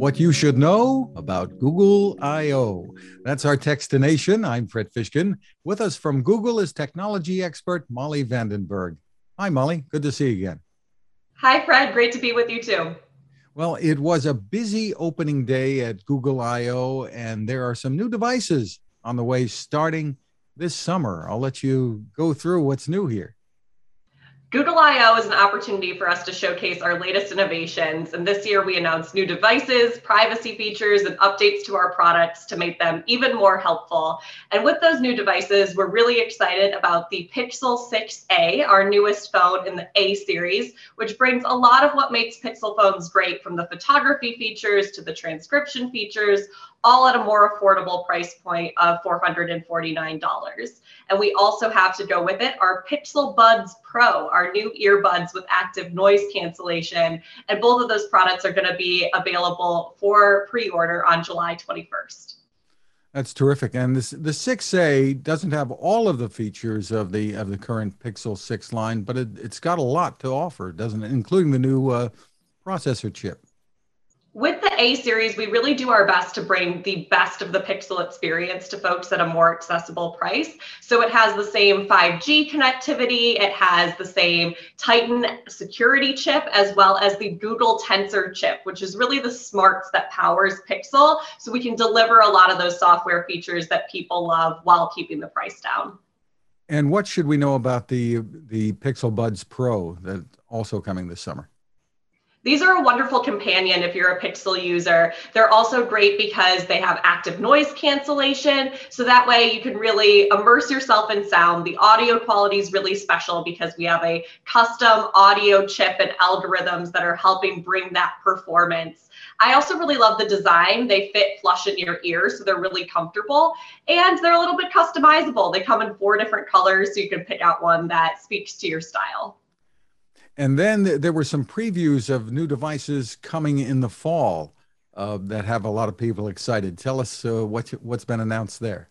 What you should know about Google I/O. That's our Techstination. I'm Fred Fishkin. With us from Google is technology expert Molly Vandenberg. Hi, Molly. Good to see you again. Hi, Fred. Great to be with you too. Well, it was a busy opening day at Google I/O, and there are some new devices on the way starting this summer. I'll let you go through what's new here. Google I/O is an opportunity for us to showcase our latest innovations. And this year we announced new devices, privacy features, and updates to our products to make them even more helpful. And with those new devices, we're really excited about the Pixel 6a, our newest phone in the A series, which brings a lot of what makes Pixel phones great from the photography features to the transcription features, all at a more affordable price point of $449. And we also have to go with it our Pixel Buds Pro, our new earbuds with active noise cancellation. And both of those products are going to be available for pre order on July 21st. That's terrific. And this the 6A doesn't have all of the features of the of the current Pixel 6 line, but it, it's got a lot to offer, doesn't it? Including the new uh, processor chip with the A series, we really do our best to bring the best of the Pixel experience to folks at a more accessible price. So it has the same 5G connectivity, it has the same Titan security chip, as well as the Google Tensor chip, which is really the smarts that powers Pixel. So we can deliver a lot of those software features that people love while keeping the price down. And what should we know about the the Pixel Buds Pro that's also coming this summer? These are a wonderful companion if you're a Pixel user. They're also great because they have active noise cancellation. So that way you can really immerse yourself in sound. The audio quality is really special because we have a custom audio chip and algorithms that are helping bring that performance. I also really love the design. They fit flush in your ear, so they're really comfortable. And they're a little bit customizable. They come in four different colors, so you can pick out one that speaks to your style. And then there were some previews of new devices coming in the fall uh, that have a lot of people excited. Tell us uh, what, what's been announced there.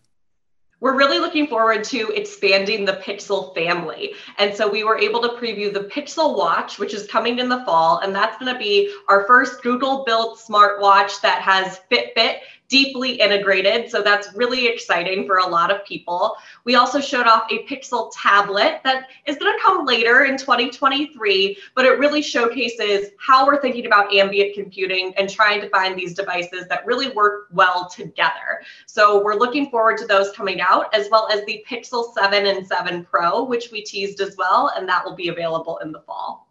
We're really looking forward to expanding the Pixel family. And so we were able to preview the Pixel Watch, which is coming in the fall. And that's going to be our first Google built smartwatch that has Fitbit deeply integrated. So that's really exciting for a lot of people. We also showed off a Pixel tablet that is going to come later in 2023, but it really showcases how we're thinking about ambient computing and trying to find these devices that really work well together. So we're looking forward to those coming out, as well as the Pixel 7 and 7 Pro, which we teased as well, and that will be available in the fall.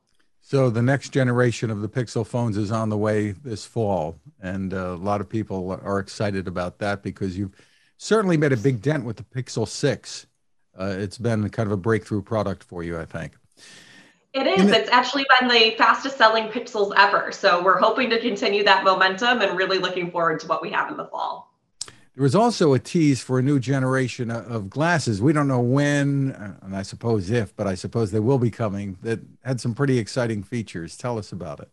So the next generation of the Pixel phones is on the way this fall, and uh, a lot of people are excited about that because you've certainly made a big dent with the Pixel Six. Uh, it's been kind of a breakthrough product for you, I think. It is. The- it's actually been the fastest selling Pixels ever. So we're hoping to continue that momentum and really looking forward to what we have in the fall. There was also a tease for a new generation of glasses. We don't know when, uh, and I suppose if, but I suppose they will be coming that had some pretty exciting features. Tell us about it.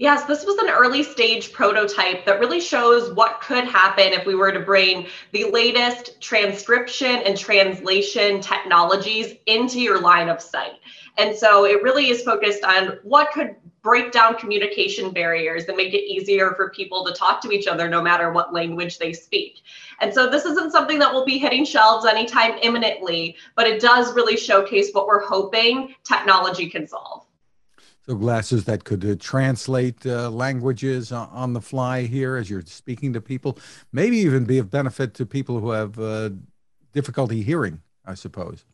Yes, this was an early stage prototype that really shows what could happen if we were to bring the latest transcription and translation technologies into your line of sight. And so it really is focused on what could break down communication barriers and make it easier for people to talk to each other no matter what language they speak. And so this isn't something that will be hitting shelves anytime imminently, but it does really showcase what we're hoping technology can solve. So glasses that could uh, translate uh, languages on the fly here as you're speaking to people, maybe even be of benefit to people who have uh, difficulty hearing, I suppose.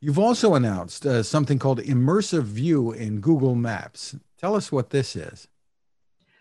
You've also announced uh, something called Immersive View in Google Maps. Tell us what this is.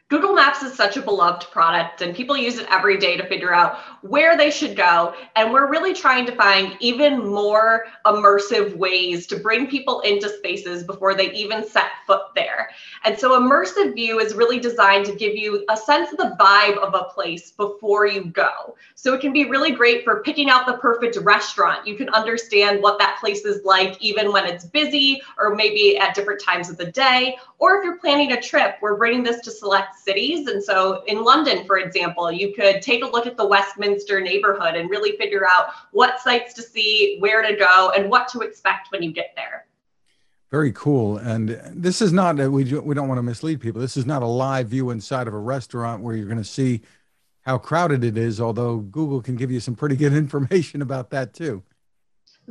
Google Maps is such a beloved product and people use it every day to figure out where they should go. And we're really trying to find even more immersive ways to bring people into spaces before they even set foot there. And so immersive view is really designed to give you a sense of the vibe of a place before you go. So it can be really great for picking out the perfect restaurant. You can understand what that place is like even when it's busy or maybe at different times of the day. Or if you're planning a trip, we're bringing this to select cities. And so in London, for example, you could take a look at the Westminster neighborhood and really figure out what sites to see, where to go, and what to expect when you get there. Very cool. And this is not, uh, we, we don't want to mislead people. This is not a live view inside of a restaurant where you're going to see how crowded it is, although Google can give you some pretty good information about that too.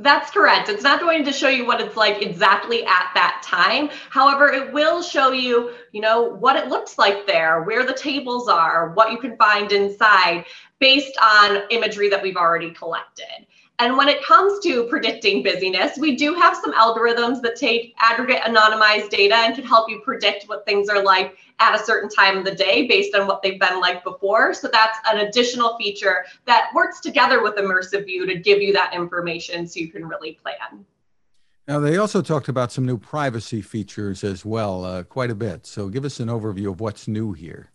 That's correct. It's not going to show you what it's like exactly at that time. However, it will show you, you know, what it looks like there, where the tables are, what you can find inside based on imagery that we've already collected. And when it comes to predicting busyness, we do have some algorithms that take aggregate anonymized data and can help you predict what things are like at a certain time of the day based on what they've been like before. So that's an additional feature that works together with Immersive View to give you that information so you can really plan. Now, they also talked about some new privacy features as well, uh, quite a bit. So give us an overview of what's new here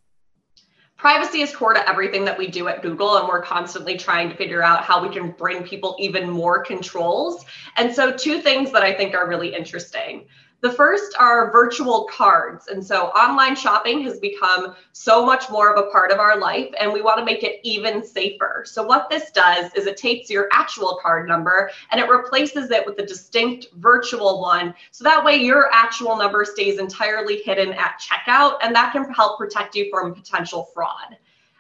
privacy is core to everything that we do at Google, and we're constantly trying to figure out how we can bring people even more controls. And so, two things that I think are really interesting. The first are virtual cards. And so online shopping has become so much more of a part of our life, and we want to make it even safer. So, what this does is it takes your actual card number and it replaces it with a distinct virtual one. So that way, your actual number stays entirely hidden at checkout, and that can help protect you from potential fraud.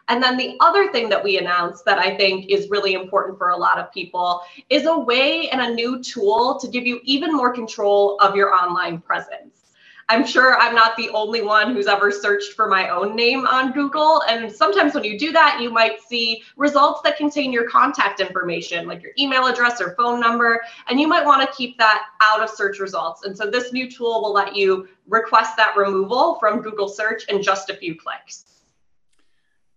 And then the other thing that we announced that I think is really important for a lot of people is a way and a new tool to give you even more control of your online presence. I'm sure I'm not the only one who's ever searched for my own name on Google. And sometimes when you do that, you might see results that contain your contact information, like your email address or phone number, and you might want to keep that out of search results. And so this new tool will let you request that removal from Google search in just a few clicks.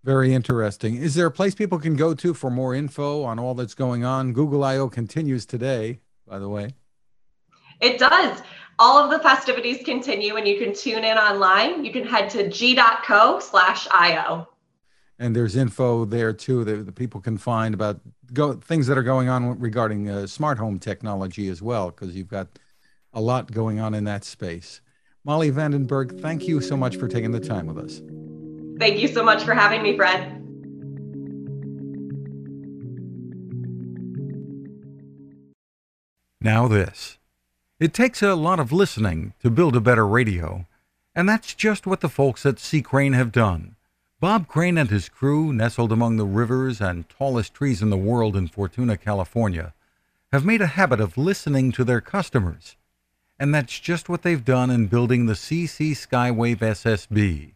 Very interesting. Is there a place people can go to for more info on all that's going on? Google I/O continues today, by the way. It does. All of the festivities continue, and you can tune in online. You can head to g.co slash IO. And there's info there too that the people can find about go, things that are going on regarding uh, smart home technology as well, because you've got a lot going on in that space. Molly Vandenberg, thank you so much for taking the time with us. Thank you so much for having me, Fred. Now, this. It takes a lot of listening to build a better radio, and that's just what the folks at C. Crane have done. Bob Crane and his crew, nestled among the rivers and tallest trees in the world in Fortuna, California, have made a habit of listening to their customers. And that's just what they've done in building the CC Skywave SSB